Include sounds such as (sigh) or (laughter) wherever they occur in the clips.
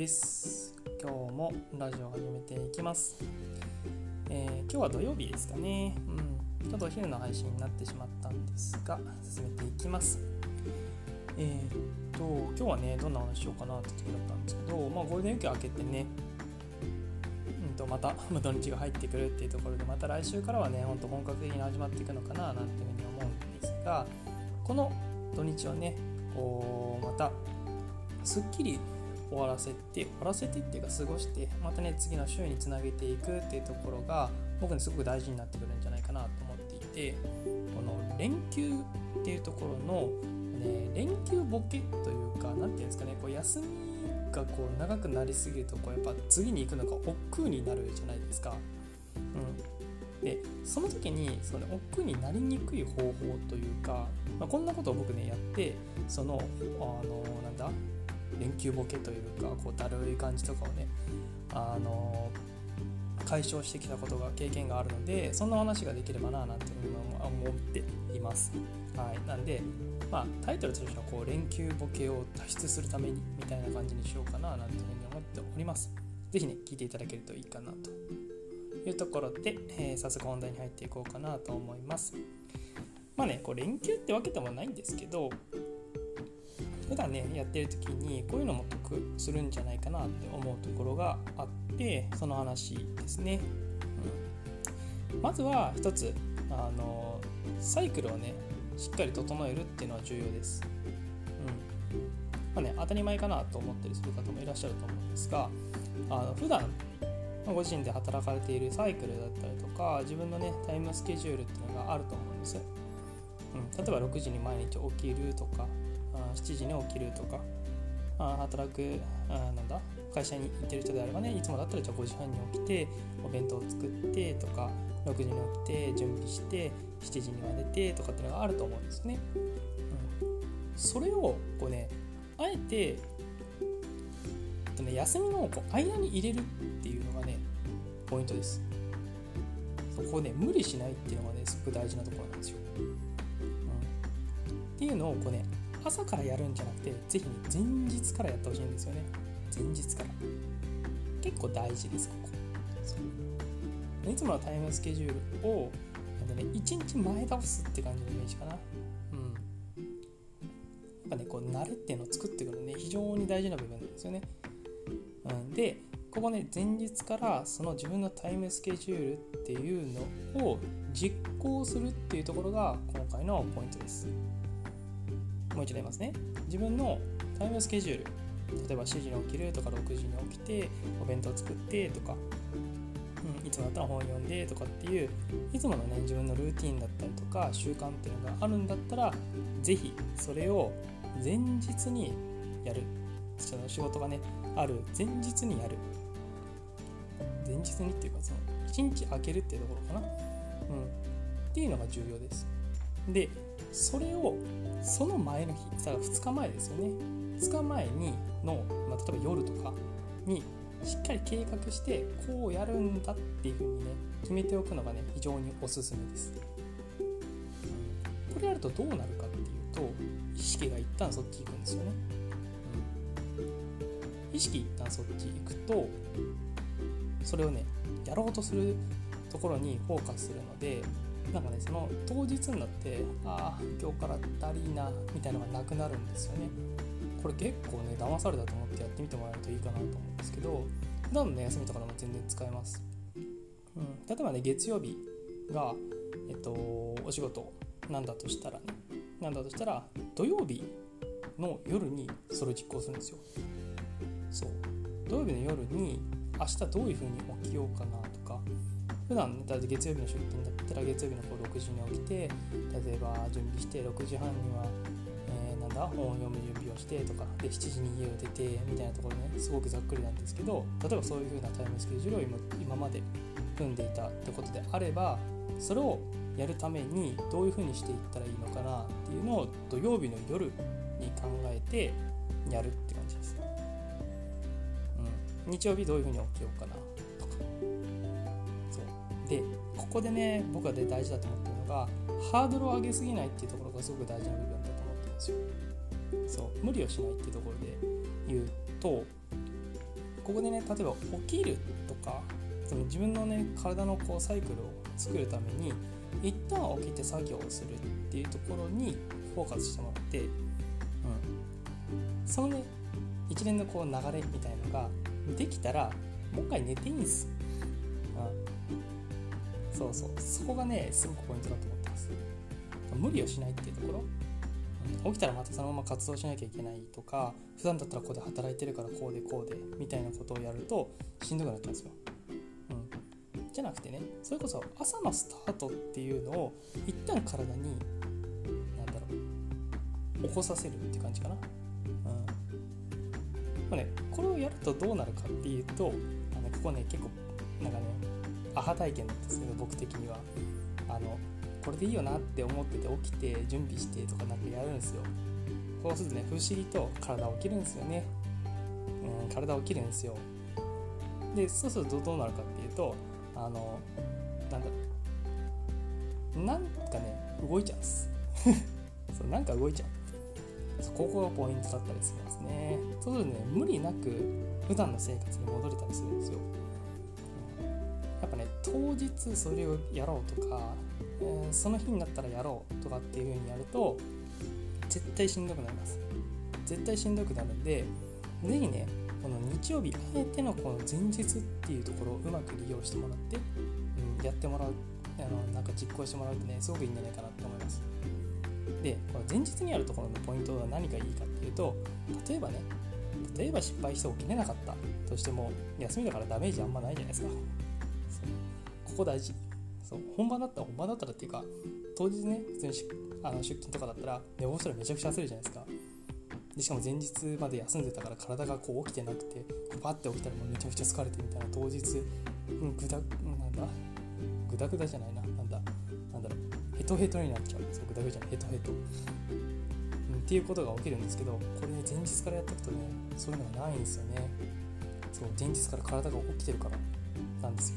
です。今日もラジオを始めていきます、えー、今日は土曜日ですかね。うん。ちょっとお昼の配信になってしまったんですが進めていきます。えー、っと今日はねどんな話しようかなって時だったんですけどまあゴールデンウィーク明けてねうんとまた (laughs) 土日が入ってくるっていうところでまた来週からはねほんと本格的に始まっていくのかななんていうふうに思うんですがこの土日はねこうまたすっきり終わらせて終わらせてっていうか過ごしてまたね次の週につなげていくっていうところが僕にすごく大事になってくるんじゃないかなと思っていてこの連休っていうところの、ね、連休ボケというか何て言うんですかねこう休みがこう長くなりすぎるとこうやっぱ次に行くのが億劫になるじゃないですか。うん、でその時にそのね億劫になりにくい方法というか、まあ、こんなことを僕ねやってそのあのなんだ連休ボケというかこうだるい感じとかをねあの解消してきたことが経験があるのでそんな話ができればななんていうふうに思っています。はい、なんで、まあ、タイトルとしてはこう連休ボケを脱出するためにみたいな感じにしようかななんていうふうに思っております。是非ね聞いていただけるといいかなというところで、えー、早速本題に入っていこうかなと思います。まあねこう連休ってわけでもないんですけど普段ねやってる時にこういうのも得するんじゃないかなって思うところがあってその話ですね、うん、まずは一つあのサイクルをねしっかり整えるっていうのは重要です、うん。まあね、当たり前かなと思ったりする方もいらっしゃると思うんですがあの普段ご自身で働かれているサイクルだったりとか自分のねタイムスケジュールっていうのがあると思うんです、うん、例えば6時に毎日起きるとか7時に起きるとかあ働くあなんだ会社に行ってる人であればねいつもだったらじゃあ5時半に起きてお弁当を作ってとか6時に起きて準備して7時には寝てとかっていうのがあると思うんですね。うん、それをこうねあえてとね休みのこう間に入れるっていうのがねポイントです。そこをね無理しないっていうのがねすごく大事なところなんですよ。うん、っていうのをこうね朝からやるんじゃなくて是非ね前日からやってほしいんですよね。前日から。結構大事ですここ。いつものタイムスケジュールをなんで、ね、1日前倒すって感じのイメージかな。うん。やっぱねこう慣れっていうのを作っていくのね非常に大事な部分なんですよね、うん、でここね前日からその自分のタイムスケジュールっていうのを実行するっていうところが今回のポイントです。もう一度言いますね。自分のタイムスケジュール例えば7時に起きるとか6時に起きてお弁当作ってとか、うん、いつもだったら本読んでとかっていういつものね自分のルーティンだったりとか習慣っていうのがあるんだったら是非それを前日にやる。その仕事がねある。前日にやる。前日にっていうかその1日空けるっていうところかな、うん、っていうのが重要です。でそれをその前の日さ2日前ですよね。2日前にの、まあ、例えば夜とかにしっかり計画してこうやるんだっていうふうにね決めておくのがね非常におすすめです、これやるとどうなるかっていうと意識が一旦そっち行くんですよね、意識一旦そっち行くとそれをねやろうとするところにフォーカスするのでなんかねその当日になってああ今日からだりなみたいなのがなくなるんですよね。これ結構ね騙されたと思ってやってみてもらえるといいかなと思うんですけど普段の、ね、休みとかでも全然使えます、うん、例えばね月曜日がえっとお仕事なんだとしたらねなんだとしたら土曜日の夜にそれを実行するんですよ。そう。土曜日の夜に明日どういう風に起きようかなとか普段ね、月曜日の出勤だったら月曜日のこう6時に起きて例えば準備して6時半には、えー、なんだ本を読む準備をしてとかで7時に家を出てみたいなところねすごくざっくりなんですけど例えばそういう風なタイムスケジュールを今今まで組んでいたってことであればそれをやるためにどういう風にしていったらいいのかなっていうのを土曜日の夜に考えてやるって感じです。うん、日曜日どういう風に起きようかなでここでね僕はで大事だと思ってるのがハードルを上げすぎないっていうところがすごく大事な部分だと思ってるんですよ。そう無理をしないっていうところで言うとここでね例えば起きるとかその自分のね体のこうサイクルを作るために一旦起きて作業をするっていうところにフォーカスしてもらって、うん、そのね一連のこう流れみたいのができたらもう一回寝ていいんです、うん、そうそう。そこがねすごくポイントだと思ってます。無理をしないっていうところ。起きたらまたそのまま活動しなきゃいけないとか普段だったらここで働いてるからこうでこうでみたいなことをやるとしんどくなっちゃうんですよ。うん、じゃなくてねそれこそ朝のスタートっていうのを一旦体に何だろう起こさせるって感じかな。うん。まあね、これをやるとどうなるかっていうとあのここね結構なんかねアハ体験なんですけど僕的には。あのこれでいいよなって思ってて起きて準備してとかなんかやるんですよ。そうするとね不思議と体起きるんですよね。うん体起きるんですよ。でそうするとどうなるかっていうとあのなんだなんかね動いちゃうんです。(laughs) そうなんか動いちゃう。ここがポイントだったりするんですね。そうするとね無理なく普段の生活に戻れたりするんですよ。当日それをやろうとかえー、その日になったらやろうとかっていう風にやると絶対しんどくなります。絶対しんどくなるんで是非ねこの日曜日あえてのこの前日っていうところをうまく利用してもらって、うん、やってもらうあのなんか実行してもらうとねすごくいいんじゃないかなと思います。でこの前日にあるところのポイントは何がいいかっていうと例えばね例えば失敗して起きれなかったとしても休みだからダメージあんまないじゃないですか。ここ大事。そう本番だったら本番だったらっていうか当日ね普通にあの出勤とかだったら寝坊したらめちゃくちゃ焦るじゃないですか。でしかも前日まで休んでたから体がこう起きてなくてパッて起きたらもうめちゃくちゃ疲れてみたいな当日、うん、ぐだなんだ？ぐだぐだじゃないな。なんだ？なんだろう。ヘトヘトになっちゃう。そうぐだぐだじゃない。ヘトヘト、うん、っていうことが起きるんですけどこれね前日からやっておくとねそういうのがないんですよね。そう前日から体が起きてるからなんですよ。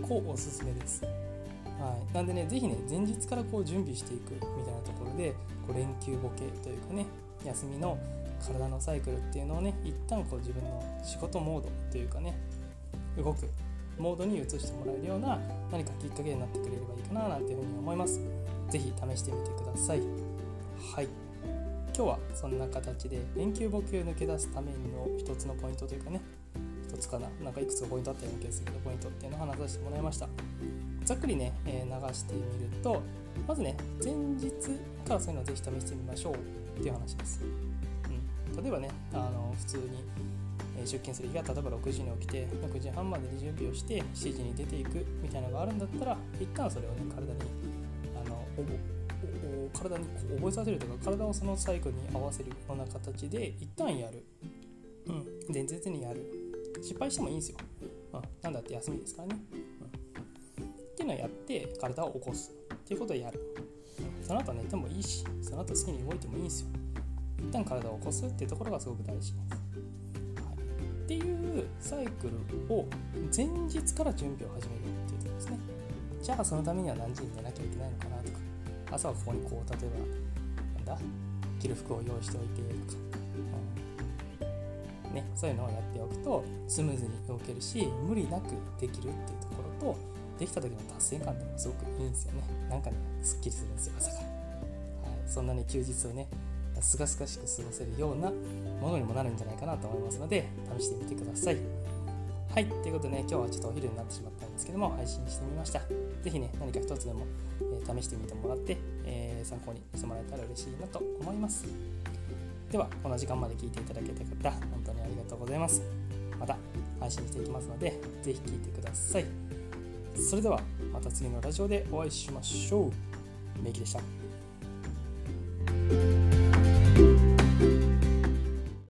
結構おすすめです。はい、なんでね、ぜひね、前日からこう準備していくみたいなところで、こう連休ボケというかね、休みの体のサイクルっていうのをね、一旦こう自分の仕事モードというかね、動くモードに移してもらえるような何かきっかけになってくれればいいかななんていうふうに思います。ぜひ試してみてください。はい。今日はそんな形で連休ボケを抜け出すための一つのポイントというかね、一つかななんかいくつかポイントあったような気がするけどポイントっていうのを話させてもらいました。ざっくりね、えー、流してみるとまずね前日からそういうのをぜひ試してみましょうっていう話です、うん、例えばねあの普通に出勤する日が例えば6時に起きて6時半までに準備をして7時に出ていくみたいなのがあるんだったら一旦それをね体にあの体に覚えさせるとか体をそのサイクルに合わせるような形で一旦やる、うん、前日にやる。失敗してもいいんですよ。うん、なんだって休みですからね。うん、っていうのをやって体を起こすっていうことをやる。その後寝てもいいし、その後好きに動いてもいいんですよ。一旦体を起こすっていうところがすごく大事です。はい、っていうサイクルを前日から準備を始めるっていうところですね。じゃあそのためには何時に寝なきゃいけないのかなとか、朝はここにこう、例えば、なんだ、着る服を用意しておいてとか、ね、そういうのをやっておくとスムーズに動けるし無理なくできるっていうところとできた時の達成感っていうのもすごくいいんですよね。なんかねすっきりするんですよ朝から、はい、そんなに休日をねすがすがしく過ごせるようなものにもなるんじゃないかなと思いますので試してみてください。はい、ということでね、今日はちょっとお昼になってしまったんですけども、配信してみました。是非ね、何か一つでも、えー、試してみてもらって、えー、参考にしてもらえたら嬉しいなと思います。ではこの時間まで聞いていただけた方本当にありがとうございます。また配信していきますので是非聴いてください。それではまた次のラジオでお会いしましょう。メイキでした。